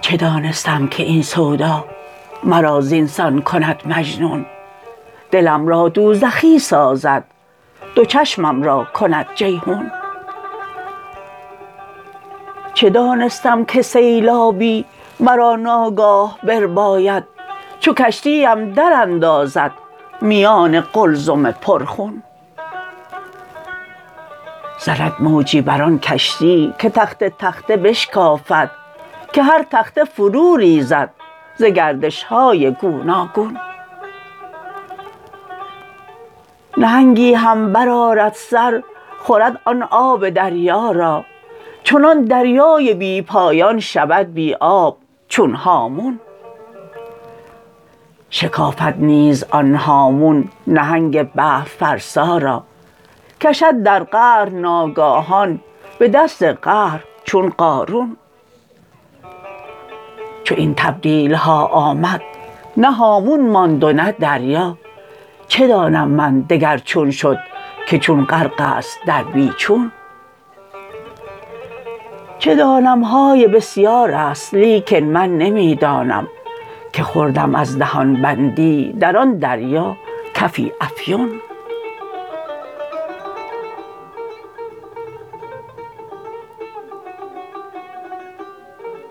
چه دانستم که این سودا مرا زین کند مجنون؟ دلم را دوزخی سازد دو چشمم را کند جیحون. چه دانستم که سیلابی مرا ناگاه برباید چو کشتیم دراندازد میان قلزم پرخون. زند موجی بر آن کشتی که تخته تخته بشکافد که هر تخته فروریزد ز گردش های گوناگون. نهنگی هم برآرد سر خورد آن آب دریا را چنان دریای بی پایان شود بی آب. چون هامون. شکافد نیز آن هامون نهنگ بحرفرسا را. کشد در قعر ناگاهان به دست قهر چون قارون. چو این تبدیل ها آمد نه هامون ماند و نه دریا. چه دانم من دگر چون شد که چون غرق است در بی چون چه دانم های بسیار است لیکن من نمی دانم که خوردم از دهان بندی در آن دریا کفی افیون.